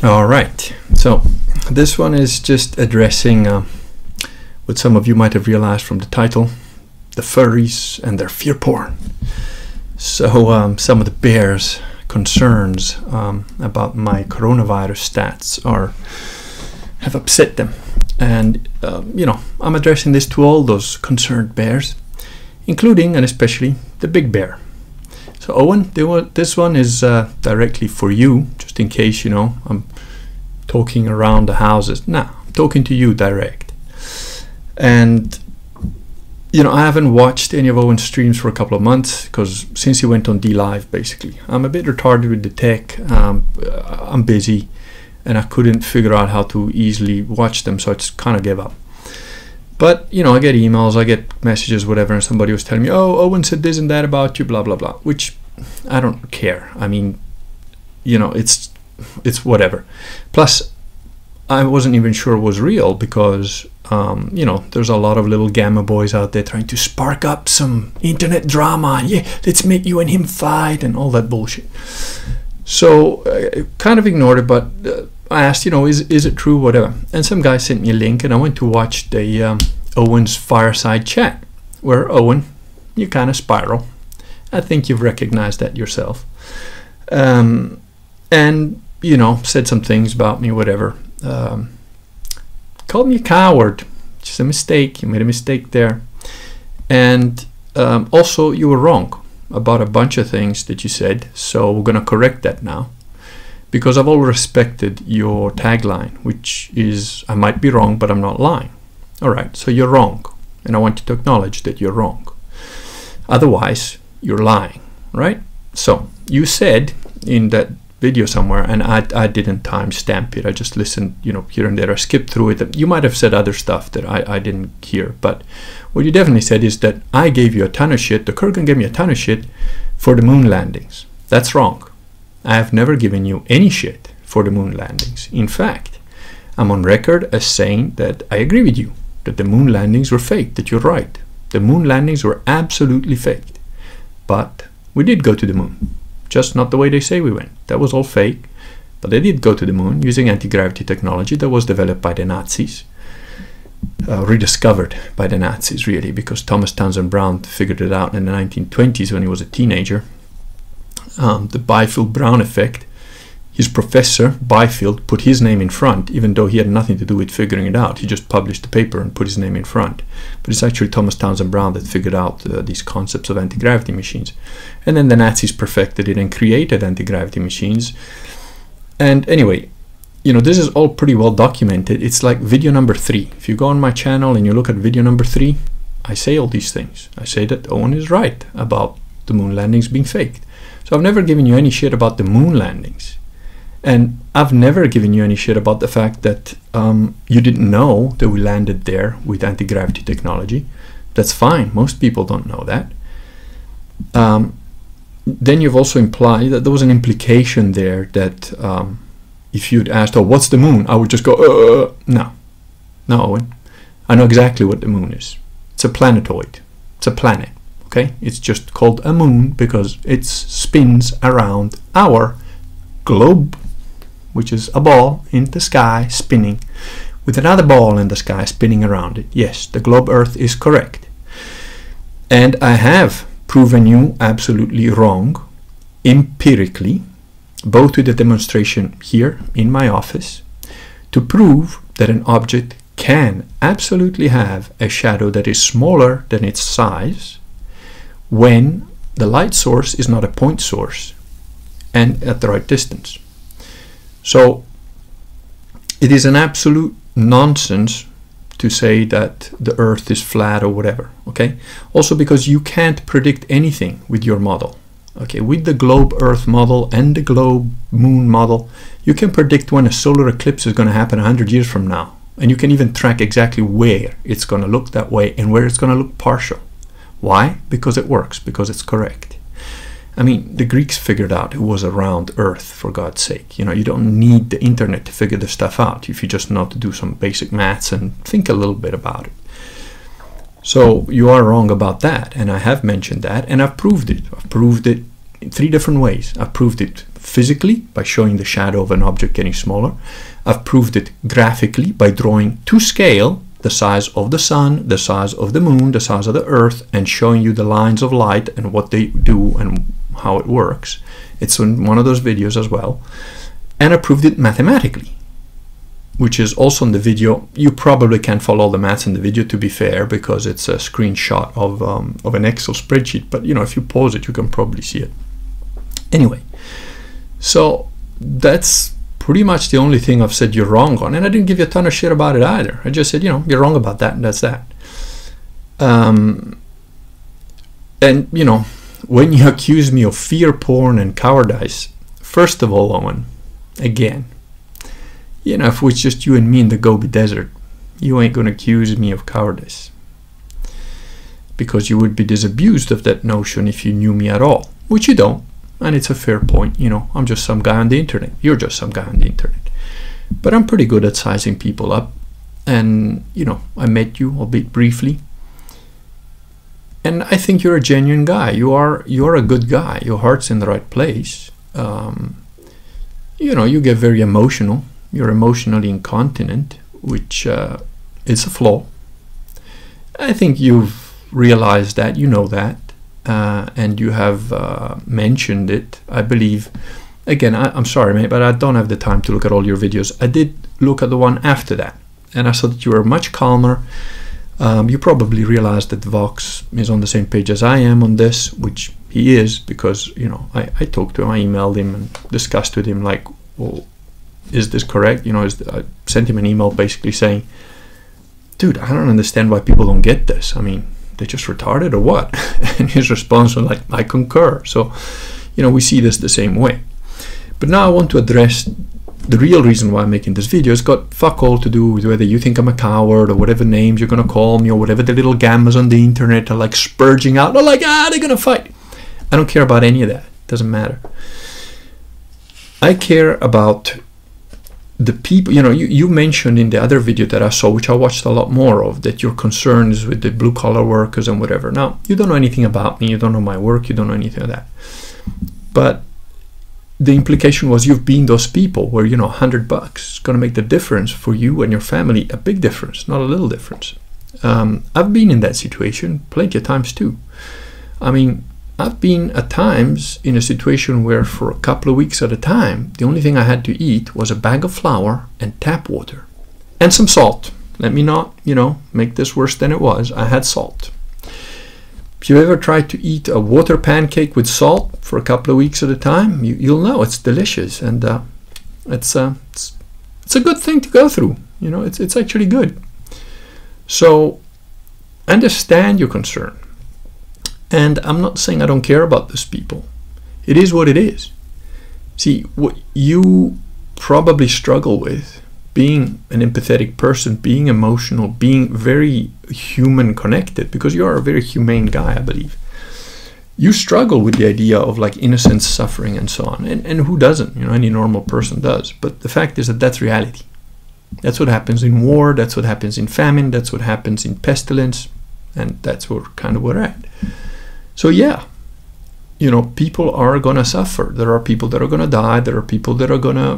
All right. So this one is just addressing uh, what some of you might have realized from the title the furries and their fear porn. So, um, some of the bears' concerns um, about my coronavirus stats are have upset them. And, uh, you know, I'm addressing this to all those concerned bears, including and especially the big bear. So, Owen, this one is uh, directly for you, just in case, you know, I'm talking around the houses. Nah, I'm talking to you direct. And you know, I haven't watched any of Owen's streams for a couple of months because since he went on DLive, basically, I'm a bit retarded with the tech. Um, I'm busy, and I couldn't figure out how to easily watch them, so I just kind of gave up. But you know, I get emails, I get messages, whatever, and somebody was telling me, "Oh, Owen said this and that about you," blah blah blah. Which I don't care. I mean, you know, it's it's whatever. Plus, I wasn't even sure it was real because, um, you know, there's a lot of little gamma boys out there trying to spark up some internet drama. Yeah, let's make you and him fight and all that bullshit. So I kind of ignored it, but uh, I asked, you know, is is it true, whatever. And some guy sent me a link, and I went to watch the um, Owen's fireside chat, where Owen, you kind of spiral. I think you've recognized that yourself. Um, and you know, said some things about me, whatever um, called me a coward. Just a mistake. You made a mistake there. And um, also, you were wrong about a bunch of things that you said. So we're going to correct that now. Because I've always respected your tagline, which is I might be wrong, but I'm not lying. All right, so you're wrong. And I want you to acknowledge that you're wrong. Otherwise, you're lying, right? So you said in that video somewhere and I, I didn't timestamp it. I just listened, you know, here and there. I skipped through it. You might have said other stuff that I, I didn't hear, but what you definitely said is that I gave you a ton of shit. The Kurgan gave me a ton of shit for the moon landings. That's wrong. I have never given you any shit for the moon landings. In fact, I'm on record as saying that I agree with you, that the moon landings were fake, that you're right. The moon landings were absolutely faked. But we did go to the moon just not the way they say we went. That was all fake. But they did go to the moon using anti gravity technology that was developed by the Nazis, uh, rediscovered by the Nazis, really, because Thomas Townsend Brown figured it out in the 1920s when he was a teenager. Um, the Biefeld Brown effect his professor, Biefeld, put his name in front, even though he had nothing to do with figuring it out. He just published the paper and put his name in front. But it's actually Thomas Townsend Brown that figured out uh, these concepts of anti gravity machines. And then the Nazis perfected it and created anti gravity machines. And anyway, you know, this is all pretty well documented. It's like video number three. If you go on my channel and you look at video number three, I say all these things. I say that Owen is right about the moon landings being faked. So I've never given you any shit about the moon landings. And I've never given you any shit about the fact that um, you didn't know that we landed there with anti gravity technology. That's fine. Most people don't know that. Um, then you've also implied that there was an implication there that um, if you'd asked, "Oh, what's the moon?" I would just go, uh, "No, no, Owen. I know exactly what the moon is. It's a planetoid. It's a planet. Okay, it's just called a moon because it spins around our globe which is a ball in the sky spinning with another ball in the sky spinning around it. Yes, the globe Earth is correct. And I have proven you absolutely wrong empirically, both with the demonstration here in my office, to prove that an object can absolutely have a shadow that is smaller than its size when the light source is not a point source and at the right distance. So it is an absolute nonsense to say that the earth is flat or whatever okay? Also because you can't predict anything with your model okay? With the globe earth model and the globe moon model you can predict when a solar eclipse is going to happen 100 years from now. And you can even track exactly where it's going to look that way and where it's going to look partial why because it works because it's correct I mean, the Greeks figured out it was around Earth, for God's sake. You know, you don't need the internet to figure this stuff out if you just know to do some basic maths and think a little bit about it. So you are wrong about that, and I have mentioned that, and I've proved it. I've proved it in three different ways. I've proved it physically by showing the shadow of an object getting smaller. I've proved it graphically by drawing to scale the size of the sun, the size of the moon, the size of the earth, and showing you the lines of light and what they do and how it works. It's in one of those videos as well. And I proved it mathematically, which is also in the video. You probably can't follow the maths in the video to be fair, because it's a screenshot of, um, of an Excel spreadsheet. But you know, if you pause it, you can probably see it. Anyway, so that's pretty much the only thing I've said you're wrong on. And I didn't give you a ton of shit about it either. I just said, you know, you're wrong about that, and that's that. Um, and, you know, when you accuse me of fear porn and cowardice, first of all, Owen, again, you know, if it's just you and me in the Gobi Desert, you ain't gonna accuse me of cowardice. Because you would be disabused of that notion if you knew me at all, which you don't and it's a fair point. You know, I'm just some guy on the internet. You're just some guy on the internet. But I'm pretty good at sizing people up. And, you know, I met you, a bit briefly. And I think you're a genuine guy. You are you're a good guy. Your heart's in the right place. Um, you know, you get very emotional. You're emotionally incontinent, which uh, is a flaw. I think you've realized that. You know that uh, and you have uh, mentioned it, I believe. Again, I, am sorry, mate, but I don't have the time to look at all your videos. I did look at the one after that, and I saw that you were much calmer. Um, you probably realized that Vox is on the same page as I am on this, which he is, because you know I, I talked to him, I emailed him and discussed with him like, well, is this correct? You know, is I sent him an email basically saying, dude, I don't understand why people don't get this. I mean, they just retarded or what? and his response was like, I concur. So, you know, we see this the same way. But now I want to address the real reason why I'm making this video. It's got fuck all to do with whether you think I'm a coward or whatever names you're going to call me or whatever the little gammas on the internet are like spurging out. They're like, ah, they're going to fight. I don't care about any of that. It doesn't matter. I care about the people, you know, you, you mentioned in the other video that I saw, which I watched a lot more of, that your concerns with the blue collar workers and whatever. Now, you don't know anything about me, you don't know my work, you don't know anything of that. But the implication was you've been those people where, you know, 100 bucks is going to make the difference for you and your family, a big difference, not a little difference. Um, I've been in that situation plenty of times too. I mean, I've been at times in a situation where, for a couple of weeks at a time, the only thing I had to eat was a bag of flour and tap water and some salt. Let me not, you know, make this worse than it was. I had salt. If you ever tried to eat a water pancake with salt for a couple of weeks at a time, you, will know it's delicious and uh, it's, uh, it's it's a good thing to go through. You know, it's it's actually good. So understand your concern. And I'm not saying I don't care about those people. It is what it is. See, what you probably struggle with being an empathetic person, being emotional, being very human connected, because you are a very humane guy, I believe. You struggle with the idea of like innocent suffering and so on. And, and who doesn't? You know, any normal person does. But the fact is that that's reality. That's what happens in war, that's what happens in famine, that's what happens in pestilence, and that's where kind of we're at. So yeah, you know, people are gonna suffer. There are people that are gonna die. There are people that are gonna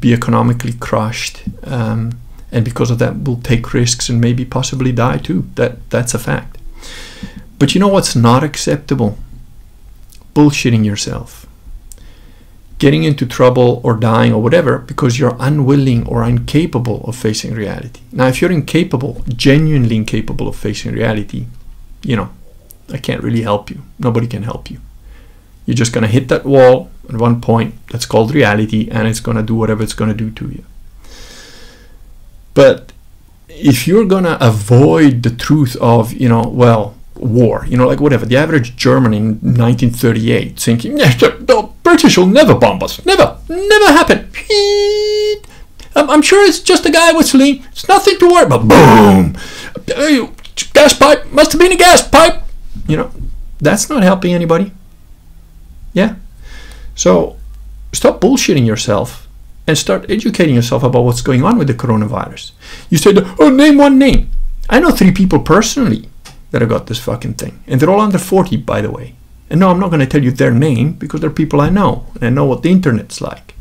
be economically crushed, um, and because of that, will take risks and maybe possibly die too. That that's a fact. But you know what's not acceptable? Bullshitting yourself. Getting into trouble or dying or whatever because you're unwilling or incapable of facing reality. Now, if you're incapable, genuinely incapable of facing reality, you know, I can't really help you. Nobody can help you. You're just going to hit that wall at one point that's called reality and it's going to do whatever it's going to do to you. But if you're going to avoid the truth of, you know, well, war, you know, like whatever, the average German in 1938 thinking, yeah, the British will never bomb us. Never. Never happen. I'm sure it's just a guy whistling. It's nothing to worry about. Boom! Uh, gas pipe. Must have been a gas pipe you know, that's not helping anybody. Yeah. So stop bullshitting yourself and start educating yourself about what's going on with the coronavirus. You said, oh, name one name. I know three people personally that have got this fucking thing. And they're all under 40, by the way. And no, I'm not going to tell you their name because they're people I know and I know what the internet's like.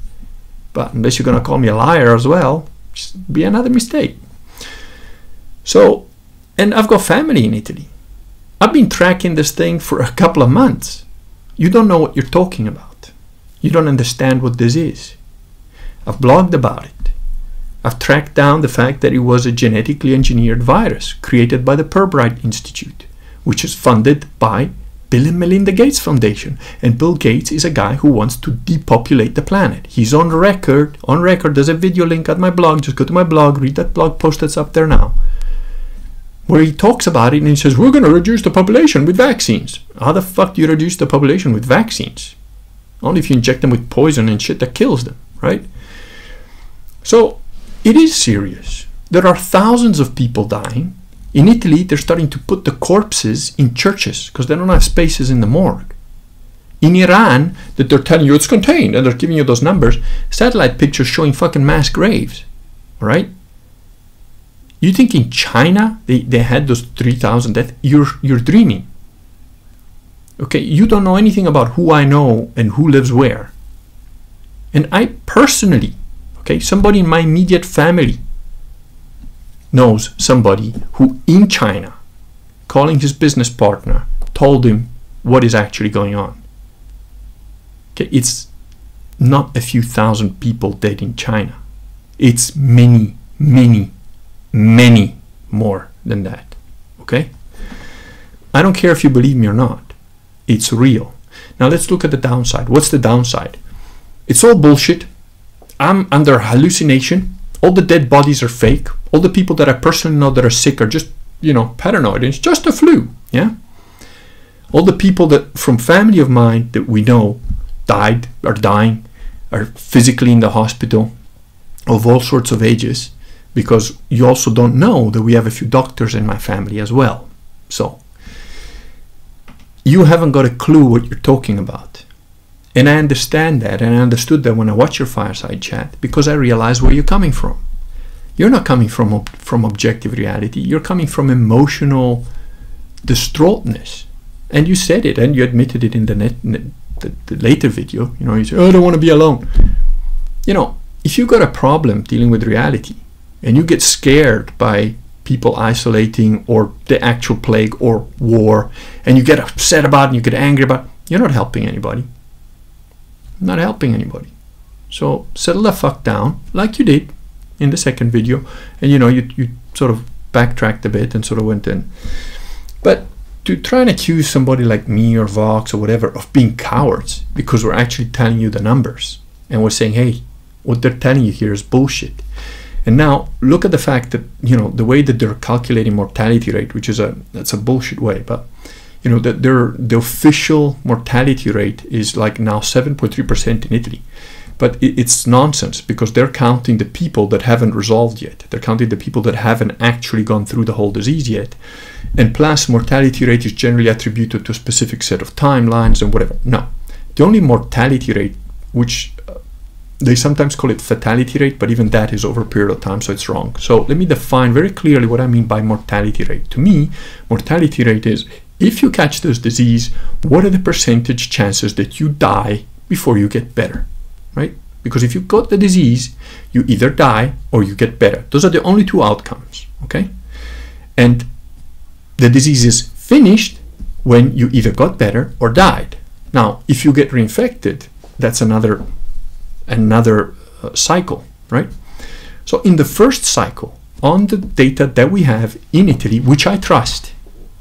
But unless you're going to call me a liar as well, just be another mistake. So, and I've got family in Italy. I've been tracking this thing for a couple of months. You don't know what you're talking about. You don't understand what this is. I've blogged about it. I've tracked down the fact that it was a genetically engineered virus created by the Pirbright Institute, which is funded by Bill and Melinda Gates Foundation. And Bill Gates is a guy who wants to depopulate the planet. He's on record, on record, there's a video link at my blog. Just go to my blog, read that blog post that's up there now. Where he talks about it and he says, We're going to reduce the population with vaccines. How the fuck do you reduce the population with vaccines? Only if you inject them with poison and shit that kills them, right? So it is serious. There are thousands of people dying. In Italy, they're starting to put the corpses in churches because they don't have spaces in the morgue. In Iran, that they're telling you it's contained and they're giving you those numbers, satellite pictures showing fucking mass graves. Right? You think in China they, they had those 3,000 deaths? You're, you're dreaming. Okay, you don't know anything about who I know and who lives where. And I personally Okay, somebody in my immediate family knows somebody who in China, calling his business partner, told him what is actually going on. Okay, it's not a few thousand people dead in China. It's many, many, many more than that. Okay? I don't care if you believe me or not. It's real. Now let's look at the downside. What's the downside? It's all bullshit. I'm under hallucination. All the dead bodies are fake. All the people that I personally know that are sick are just, you know, paranoid. It's just a flu. Yeah. All the people that from family of mine that we know died, are dying, are physically in the hospital of all sorts of ages because you also don't know that we have a few doctors in my family as well. So you haven't got a clue what you're talking about. And I understand that, and I understood that when I watch your fireside chat because I realize where you're coming from. You're not coming from from objective reality. You're coming from emotional distraughtness, and you said it, and you admitted it in the net, the, the later video. You know, you say, "Oh, I don't want to be alone." You know, if you've got a problem dealing with reality, and you get scared by people isolating or the actual plague or war, and you get upset about it, and you get angry about, it, you're not helping anybody not helping anybody. So settle the fuck down, like you did in the second video, and you know you you sort of backtracked a bit and sort of went in. But to try and accuse somebody like me or Vox or whatever of being cowards because we're actually telling you the numbers and we're saying, hey, what they're telling you here is bullshit. And now look at the fact that you know the way that they're calculating mortality rate, which is a that's a bullshit way, but you know, the, their, the official mortality rate is like now 7.3% in Italy. But it, it's nonsense because they're counting the people that haven't resolved yet. They're counting the people that haven't actually gone through the whole disease yet. And plus, mortality rate is generally attributed to a specific set of timelines and whatever. No. The only mortality rate, which uh, they sometimes call it fatality rate, but even that is over a period of time, so it's wrong. So let me define very clearly what I mean by mortality rate. To me, mortality rate is if you catch this disease, what are the percentage chances that you die before you get better, right? Because if you got the disease, you either die or you get better. Those are the only two outcomes, okay? And the disease is finished when you either got better or died. Now, if you get reinfected, that's another another uh, cycle, right? So in the first cycle, on the data that we have in Italy, which I trust,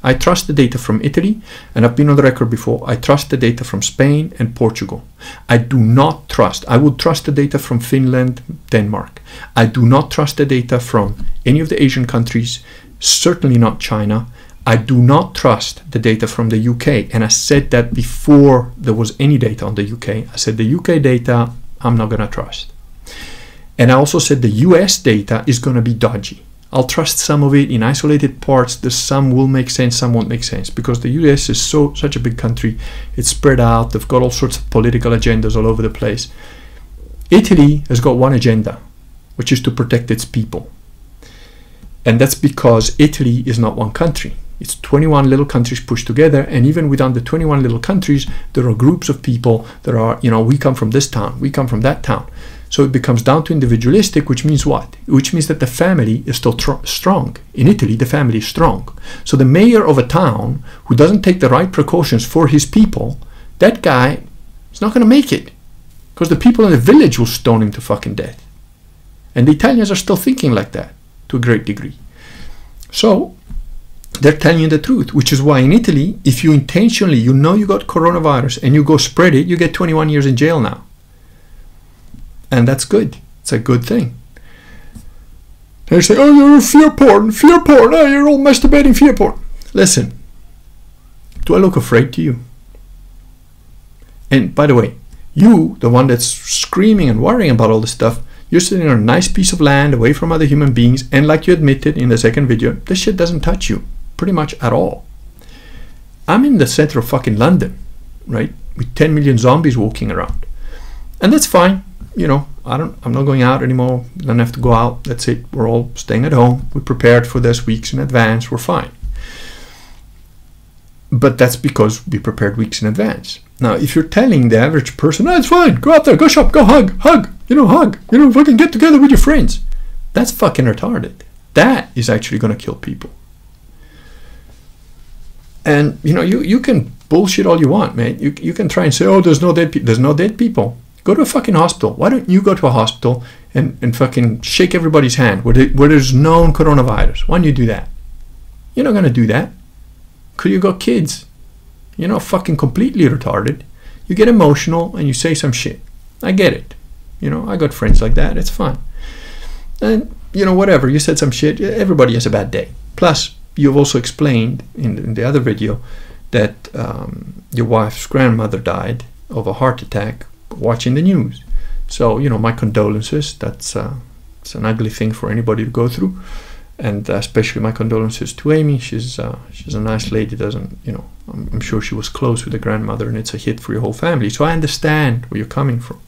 I trust the data from Italy, and I've been on the record before, I trust the data from Spain and Portugal. I do not trust, I would trust the data from Finland, Denmark. I do not trust the data from any of the Asian countries, certainly not China. I do not trust the data from the UK, and I said that before there was any data on the UK. I said the UK data, I'm not going to trust. And I also said the US data is going to be dodgy. I'll trust some of it in isolated parts. The some will make sense, some won't make sense because the US is so such a big country. It's spread out. They've got all sorts of political agendas all over the place. Italy has got one agenda, which is to protect its people. And that's because Italy is not one country. It's 21 little countries pushed together, and even within the 21 little countries, there are groups of people that are, you know, we come from this town, we come from that town. So it becomes down to individualistic, which means what? Which means that the family is still tr- strong. In Italy, the family is strong. So the mayor of a town who doesn't take the right precautions for his people, that guy is not going to make it. Because the people in the village will stone him to fucking death. And the Italians are still thinking like that to a great degree. So they're telling you the truth, which is why in Italy, if you intentionally, you know you got coronavirus and you go spread it, you get 21 years in jail now and that's good. It's a good thing. They say, "Oh, you're fear porn, fear porn. Oh, you're all masturbating fear porn." Listen, do I look afraid to you? And by the way, you, the one that's screaming and worrying about all this stuff, you're sitting on a nice piece of land away from other human beings, and like you admitted in the second video, this shit doesn't touch you pretty much at all. I'm in the center of fucking London, right, with 10 million zombies walking around, and that's fine you know, I don't, I'm not going out anymore. Don't have to go out. That's it. We're all staying at home. We prepared for this weeks in advance. We're fine. But that's because we prepared weeks in advance. Now, if you're telling the average person, oh, it's fine, go out there, go shop, go hug, hug, you know, hug, you know, fucking get together with your friends. That's fucking retarded. That is actually going to kill people. And, you know, you, you can bullshit all you want, man. You, you can try and say, oh, there's no dead. There's no dead people. Go to a fucking hospital. Why don't you go to a hospital and, and fucking shake everybody's hand where, they, where there's known coronavirus? Why don't you do that? You're not to do that. Because you got kids. You're not fucking completely retarded. You get emotional and you say some shit. I get it. You know, I got friends like that. It's fine. And, you know, whatever. You said some shit. Everybody has a bad day. Plus, you've also explained in, in the other video that um, your wife's grandmother died of a heart attack watching the news. So you know, my condolences. That's uh, it's an ugly thing for anybody to go through, and uh, especially my condolences to Amy. She's uh, she's a nice lady. Doesn't you know? I'm, I'm, sure she was close with the grandmother, and it's a hit for your whole family. So I understand where you're coming from.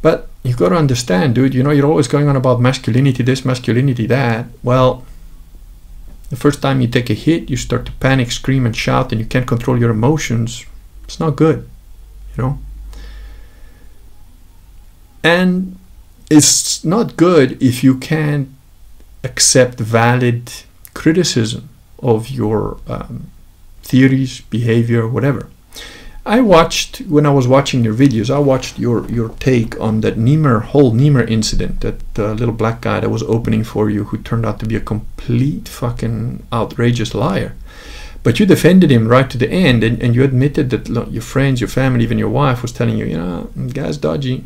But you've got to understand, dude. You know, you're always going on about masculinity, this, masculinity, that. Well, the first time you take a hit, you start to panic, scream, and shout, and you can't control your emotions. It's not good, you know. And it's not good if you can't accept valid criticism of your um, theories, behavior, whatever. I watched when I was watching your videos. I watched your your take on that Niemer whole Niemer incident, that uh, little black guy that was opening for you, who turned out to be a complete fucking outrageous liar. But you defended him right to the end, and, and you admitted that look, your friends, your family, even your wife was telling you, you know, guy's dodgy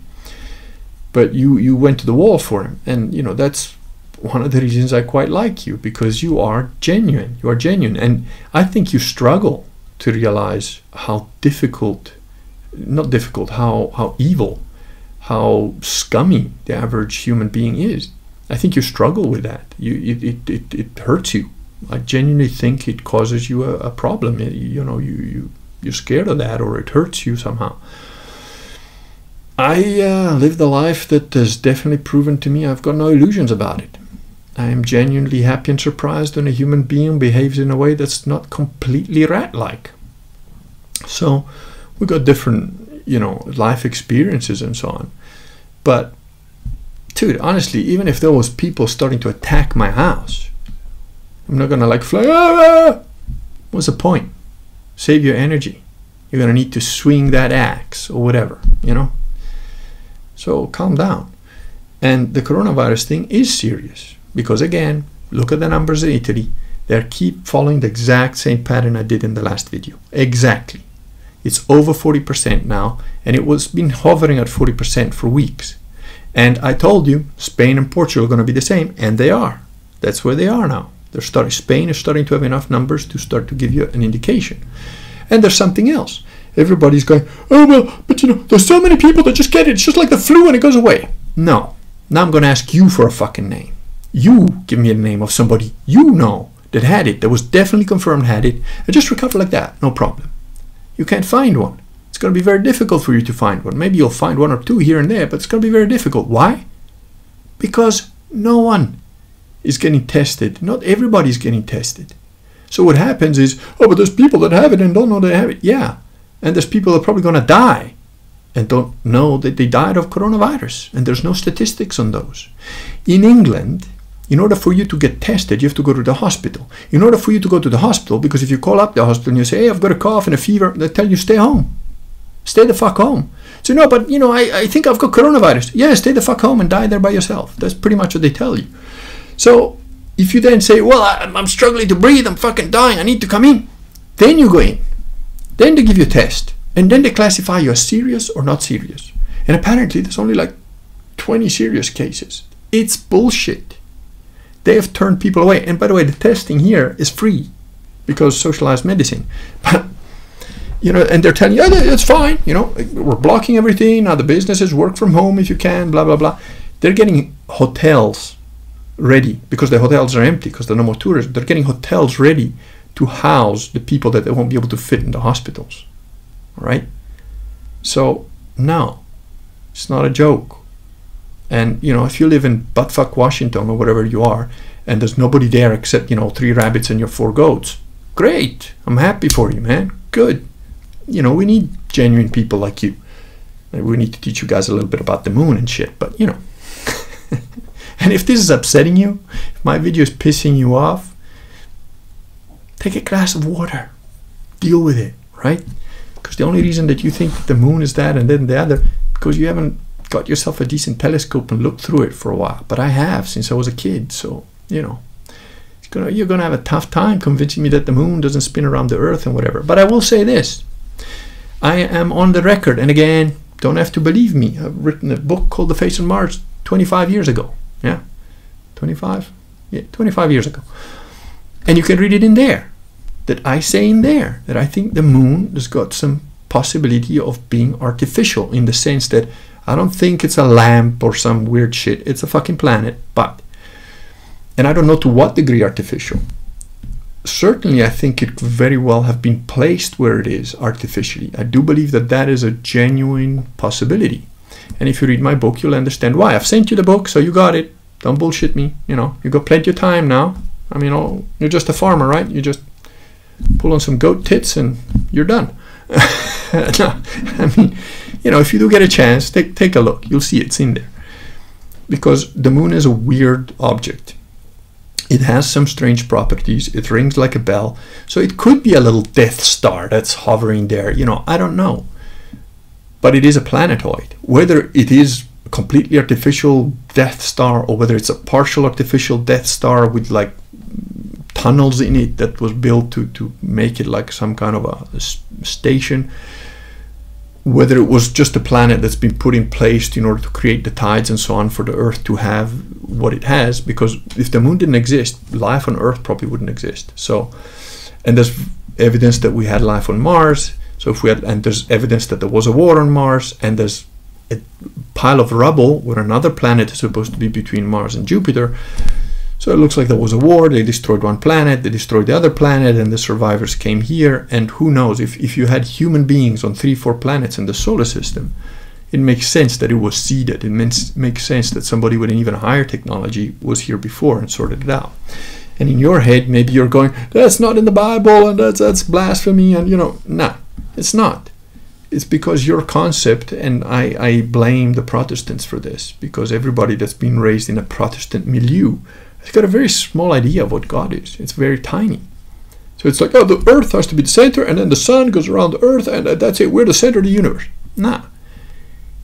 but you you went to the wall for him and you know that's one of the reasons I quite like you because you are genuine you are genuine and I think you struggle to realize how difficult not difficult how how evil how scummy the average human being is. I think you struggle with that. You it, it, it, it hurts you. I genuinely think it causes you a, a problem. You know you, you you're scared of that or it hurts you somehow. I uh, live the life that has definitely proven to me I've got no illusions about it. I am genuinely happy and surprised when a human being behaves in a way that's not completely rat like. So we got different, you know, life experiences and so on. But, dude, honestly, even if there was people starting to attack my house, I'm not gonna like fly. Ah! What's the point? Save your energy. You're gonna need to swing that axe or whatever, you know. So calm down. And the coronavirus thing is serious because, again, look at the numbers in Italy. They keep following the exact same pattern I did in the last video. Exactly. It's over 40% now, and it was been hovering at 40% for weeks. And I told you Spain and Portugal are going to be the same, and they are. That's where they are now. They're starting. Spain is starting to have enough numbers to start to give you an indication. And there's something else everybody's going, oh, well, but you know, there's so many people that just get it. It's just like the flu and it goes away. No. Now I'm going to ask you for a fucking name. You give me a name of somebody you know that had it, that was definitely confirmed had it, and just recover like that. No problem. You can't find one. It's going to be very difficult for you to find one. Maybe you'll find one or two here and there, but it's going to be very difficult. Why? Because no one is getting tested. Not everybody is getting tested. So what happens is, oh, but there's people that have it and don't know they have it. Yeah. And there's people that are probably going to die and don't know that they died of coronavirus. And there's no statistics on those. In England, in order for you to get tested, you have to go to the hospital. In order for you to go to the hospital, because if you call up the hospital and you say, hey, I've got a cough and a fever, they tell you stay home. Stay the fuck home. So no, but you know, I, I think I've got coronavirus. Yeah, stay the fuck home and die there by yourself. That's pretty much what they tell you. So if you then say, well, I, I'm struggling to breathe, I'm fucking dying, I need to come in, then you go in. Then they give you a test. And then they classify you as serious or not serious. And apparently there's only like 20 serious cases. It's bullshit. They have turned people away. And by the way, the testing here is free because socialized medicine. But you know, and they're telling you, it's fine. You know, we're blocking everything. Now the businesses work from home if you can. Blah blah blah. They're getting hotels ready because the hotels are empty because there are no more tourists. They're getting hotels ready to house the people that they won't be able to fit in the hospitals. Right? So no, it's not a joke. And you know, if you live in buttfuck Washington or wherever you are, and there's nobody there except you know three rabbits and your four goats, great. I'm happy for you, man. Good you know, we need genuine people like you. We need to teach you guys a little bit about the moon and shit, but you know. and if this is upsetting you, if my video is pissing you off, take a glass of water. Deal with it, right? Because the only reason that you think that the moon is that and then the other, because you haven't got yourself a decent telescope and looked through it for a while. But I have since I was a kid, so you know. Gonna, you're to have a tough time convincing me that the moon doesn't spin around the earth and whatever. But I will say this I am on the record, and again, don't have to believe me. I've written a book called The Face of Mars 25 years ago. Yeah, 25? Yeah, 25 years ago. And you can read it in there. That I say in there that I think the moon has got some possibility of being artificial in the sense that I don't think it's a lamp or some weird shit. It's a fucking planet, but. And I don't know to what degree artificial certainly I think it could very well have been placed where it is artificially. I do believe that that is a genuine possibility. And if you read my book, you'll understand why. I've sent you the book, so you got it. Don't bullshit me. You know, you got plenty of time now. I mean, oh, you're just a farmer, right? You just pull on some goat tits and you're done. no, I mean, you know, if you do get a chance, take take a look. You'll see it's in there. Because the moon is a weird object it has some strange properties. It rings like a bell. So it could be a little Death Star that's hovering there. You know, I don't know. But it is a planetoid. Whether it is completely artificial Death Star or whether it's a partial artificial Death Star with like tunnels in it that was built to, to make it like some kind of a, a station whether it was just a planet that's been put in place in order to create the tides and so on for the Earth to have what it has, because if the moon didn't exist, life on Earth probably wouldn't exist. So, and there's evidence that we had life on Mars. So if we had, and there's evidence that there was a war on Mars, and there's a pile of rubble where another planet is supposed to be between Mars and Jupiter. So it looks like there was a war, they destroyed one planet, they destroyed the other planet, and the survivors came here. And who knows, if, if you had human beings on three, four planets in the solar system, it makes sense that it was seeded. It makes, makes sense that somebody with an even higher technology was here before and sorted it out. And in your head, maybe you're going, that's not in the Bible, and that's, that's blasphemy, and you know, nah, it's not. It's because your concept, and I, I blame the Protestants for this, because everybody that's been raised in a Protestant milieu it's got a very small idea of what God is. It's very tiny. So it's like, oh, the earth has to be the center, and then the sun goes around the earth, and uh, that's it. We're the center of the universe. Nah.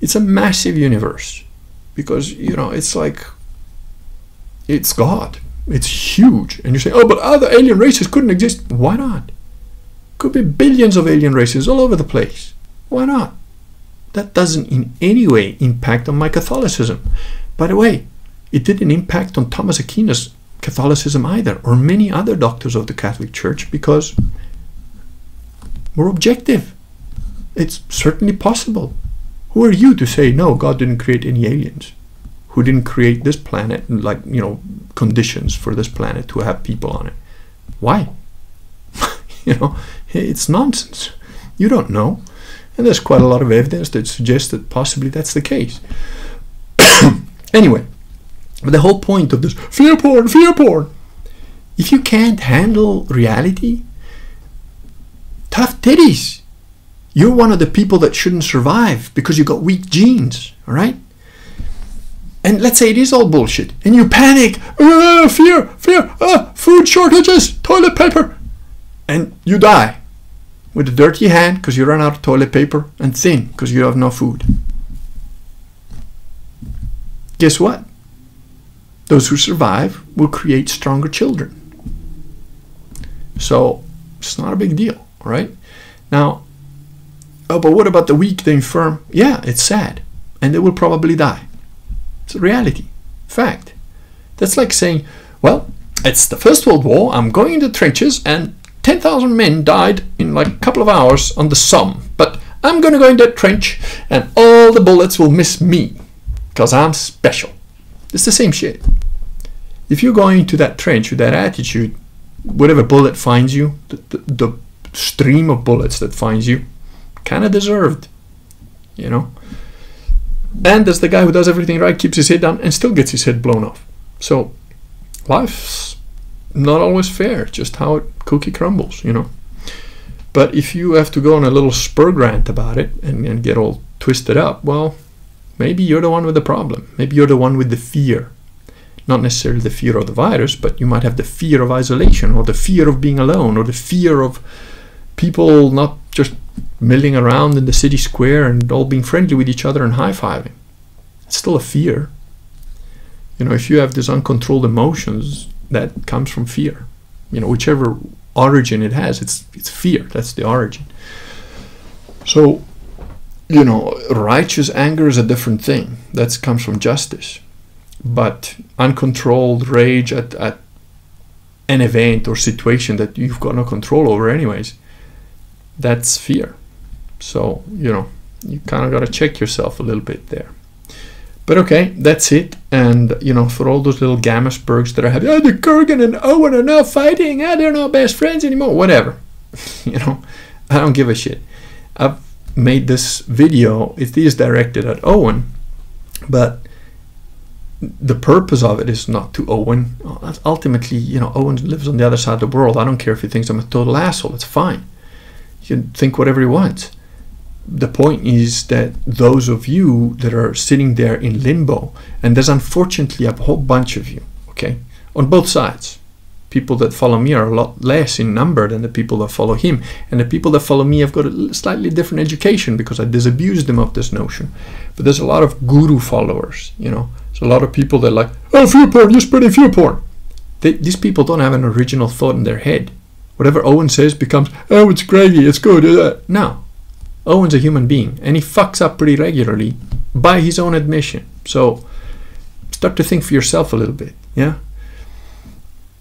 It's a massive universe because, you know, it's like, it's God. It's huge. And you say, oh, but other alien races couldn't exist. Why not? Could be billions of alien races all over the place. Why not? That doesn't in any way impact on my Catholicism. By the way, it didn't impact on Thomas Aquinas' Catholicism either, or many other doctors of the Catholic Church, because we're objective. It's certainly possible. Who are you to say, no, God didn't create any aliens? Who didn't create this planet, like, you know, conditions for this planet to have people on it? Why? you know, it's nonsense. You don't know. And there's quite a lot of evidence that suggests that possibly that's the case. anyway, but the whole point of this fear porn, fear porn, If you can't handle reality, tough titties. You're one of the people that shouldn't survive because you got weak genes, all right? And let's say it is all bullshit, and you panic, uh, fear, fear, uh, food shortages, toilet paper, and you die with a dirty hand because you run out of toilet paper and thin because you have no food. Guess what? Those who survive will create stronger children. So it's not a big deal, right? Now, oh, but what about the weak, the infirm? Yeah, it's sad, and they will probably die. It's a reality, fact. That's like saying, well, it's the First World War, I'm going into trenches, and 10,000 men died in like a couple of hours on the Somme, but I'm going to go in that trench, and all the bullets will miss me, because I'm special. It's the same shit. If you go into that trench with that attitude, whatever bullet finds you, the, the, the stream of bullets that finds you, kind of deserved, you know. And there's the guy who does everything right, keeps his head down, and still gets his head blown off. So life's not always fair, just how it cookie crumbles, you know. But if you have to go on a little spur grant about it and, and get all twisted up, well, maybe you're the one with the problem. Maybe you're the one with the fear. Not necessarily the fear of the virus, but you might have the fear of isolation or the fear of being alone or the fear of people not just milling around in the city square and all being friendly with each other and high fiving. It's still a fear. You know, if you have these uncontrolled emotions, that comes from fear. You know, whichever origin it has, it's it's fear. That's the origin. So, you know, righteous anger is a different thing. That comes from justice. But uncontrolled rage at, at an event or situation that you've got no control over anyways, that's fear. So, you know, you kind of got to check yourself a little bit there. But okay, that's it. And, you know, for all those little Gammersburgs that are having, oh, the Kurgan and Owen are now fighting, oh, they're not best friends anymore, whatever. you know, I don't give a shit. I've made this video, it is directed at Owen, but the purpose of it is not to Owen. Uh, ultimately, you know, Owen lives on the other side of the world. I don't care if he thinks I'm a total asshole, it's fine. He can think whatever he wants the point is that those of you that are sitting there in limbo, and there's unfortunately a whole bunch of you, okay, on both sides. People that follow me are a lot less in number than the people that follow him, and the people that follow me have got a slightly different education because I disabused them of this notion. But there's a lot of guru followers, you know. There's a lot of people that are like, oh, fear porn, you're spreading fear porn. They, these people don't have an original thought in their head. Whatever Owen says becomes, oh, it's gravy, it's good. Uh, no, Owen's a human being and he fucks up pretty regularly by his own admission. So start to think for yourself a little bit, yeah?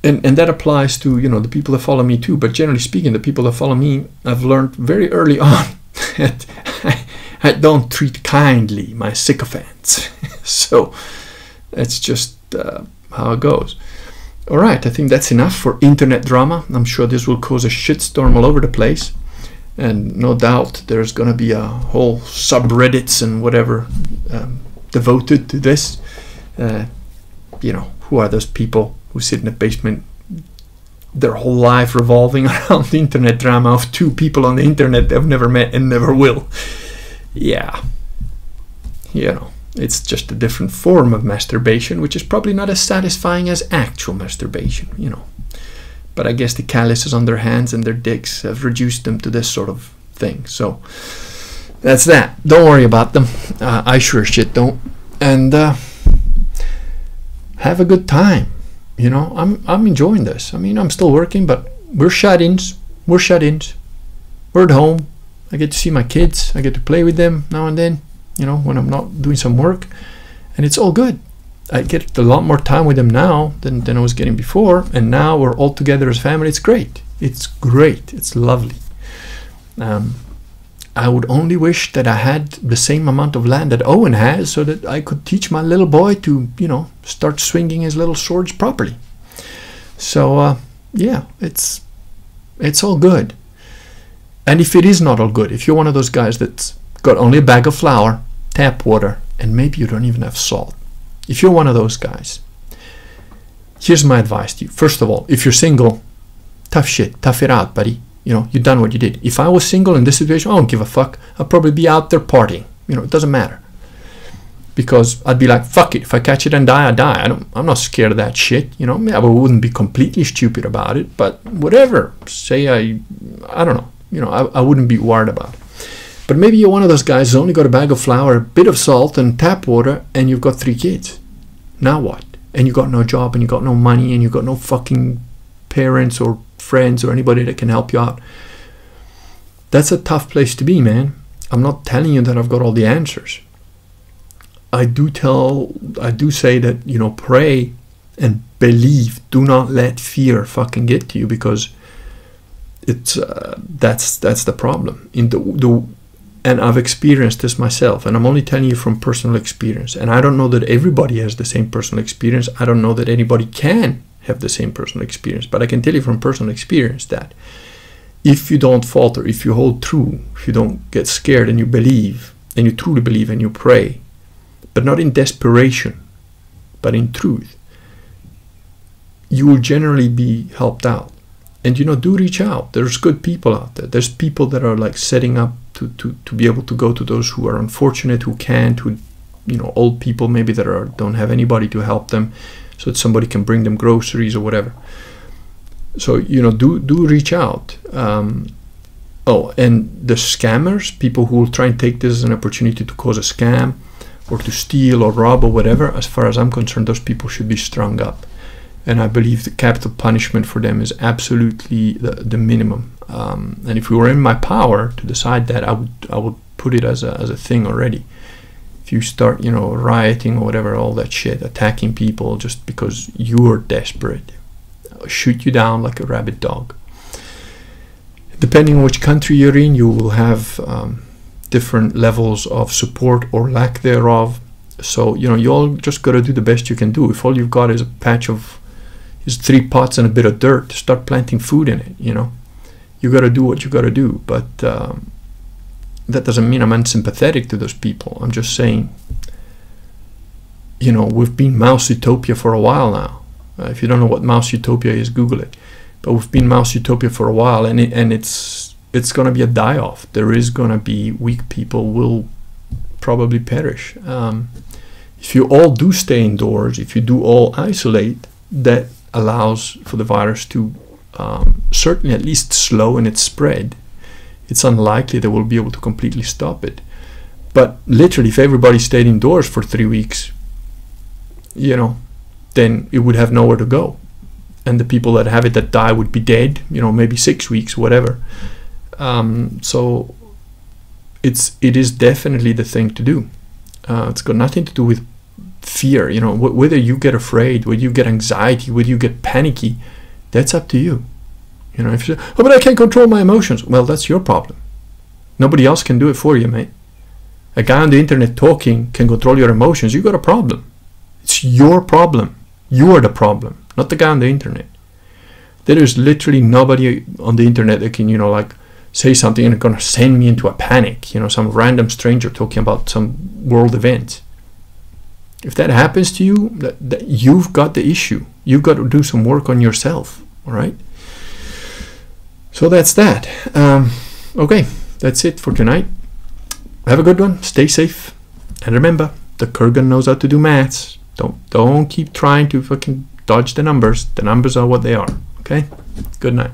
And, and that applies to you know the people that follow me too. But generally speaking the people that follow me i've learned very early on that I, I don't treat kindly my sycophants. So that's just uh, how it goes. All right i think that's enough for internet drama. I'm sure this will cause a shitstorm all over the place. And no doubt there's going to be a whole subreddits and whatever um, devoted to this. Uh, you know, who are those people who sit in a basement their whole life revolving around the internet drama of two people on the internet they've never met and never will? Yeah. You know, it's just a different form of masturbation, which is probably not as satisfying as actual masturbation, you know. But I guess the calluses on their hands and their dicks have reduced them to this sort of thing. So that's that. Don't worry about them. Uh, I sure shit don't. And uh, have a good time. You know, I'm I'm enjoying this. I mean, I'm still working, but we're shut-ins. We're shut-ins. We're at home. I get to see my kids. I get to play with them now and then. You know, when I'm not doing some work, and it's all good. I get a lot more time with them now than, than I was getting before, and now we're all together as family. It's great. It's great. It's lovely. Um, I would only wish that I had the same amount of land that Owen has, so that I could teach my little boy to, you know, start swinging his little swords properly. So uh, yeah, it's it's all good. And if it is not all good, if you're one of those guys that's got only a bag of flour, tap water, and maybe you don't even have salt if you're one of those guys, here's my advice to you. First of all, if you're single, tough shit, tough it out, buddy. You know, you've done what you did. If I was single in this situation, I don't give a fuck. I'd probably be out there partying. You know, it doesn't matter. Because I'd be like, fuck it. If I catch it and die, I die. I don't, I'm not scared of that shit. You know, I wouldn't be completely stupid about it, but whatever. Say I, I don't know. You know, I, I wouldn't be worried about it. But maybe you're one of those guys who's only got a bag of flour, a bit of salt, and tap water, and you've got three kids. Now what? And you got no job, and you got no money, and you got no fucking parents or friends or anybody that can help you out. That's a tough place to be, man. I'm not telling you that I've got all the answers. I do tell, I do say that, you know, pray and believe. Do not let fear fucking get to you because it's uh, that's that's the problem. In the the and I've experienced this myself, and I'm only telling you from personal experience. And I don't know that everybody has the same personal experience. I don't know that anybody can have the same personal experience, but I can tell you from personal experience that if you don't falter, if you hold true, if you don't get scared and you believe, and you truly believe and you pray, but not in desperation, but in truth, you will generally be helped out. And you know, do reach out. There's good people out there. There's people that are like setting up to, to, to be able to go to those who are unfortunate, who can't, who you know, old people maybe that are don't have anybody to help them so that somebody can bring them groceries or whatever. So you know, do do reach out. Um, oh, and the scammers, people who will try and take this as an opportunity to cause a scam or to steal or rob or whatever. As far as I'm concerned, those people should be strung up, and I believe the capital punishment for them is absolutely the, the minimum. Um, and if we were in my power to decide that, I would I would put it as a as a thing already if you start, you know, rioting or whatever, all that shit, attacking people just because you're desperate, I'll shoot you down like a rabid dog. Depending on which country you're in, you will have um, different levels of support or lack thereof. So you know, you all just gotta do the best you can do. If all you've got is a patch of, is three pots and a bit of dirt, start planting food in it. You know, you gotta do what you gotta do. But um, that doesn't mean I'm unsympathetic to those people. I'm just saying, you know, we've been mouse utopia for a while now. Uh, if you don't know what mouse utopia is, Google it. But we've been mouse utopia for a while, and it, and it's it's gonna be a die off. There is gonna be weak people will probably perish. Um, if you all do stay indoors, if you do all isolate, that allows for the virus to um, certainly at least slow in its spread it's unlikely that we'll be able to completely stop it. But literally, if everybody stayed indoors for three weeks, you know, then it would have nowhere to go. And the people that have it that die would be dead, you know, maybe six weeks, whatever. Um, so it's it is definitely the thing to do. Uh, it's got nothing to do with fear, you know, wh- whether you get afraid, whether you get anxiety, whether you get panicky, that's up to you. You know, if you say, oh, but I can't control my emotions. Well, that's your problem. Nobody else can do it for you, mate. A guy on the internet talking can control your emotions. You've got a problem. It's your problem. You are the problem, not the guy on the internet. There is literally nobody on the internet that can, you know, like say something and gonna send me into a panic. You know, some random stranger talking about some world event. If that happens to you, that, that you've got the issue. You've got to do some work on yourself. All right. So that's that. Um, okay, that's it for tonight. Have a good one. Stay safe, and remember, the Kurgan knows how to do maths. Don't don't keep trying to fucking dodge the numbers. The numbers are what they are. Okay. Good night.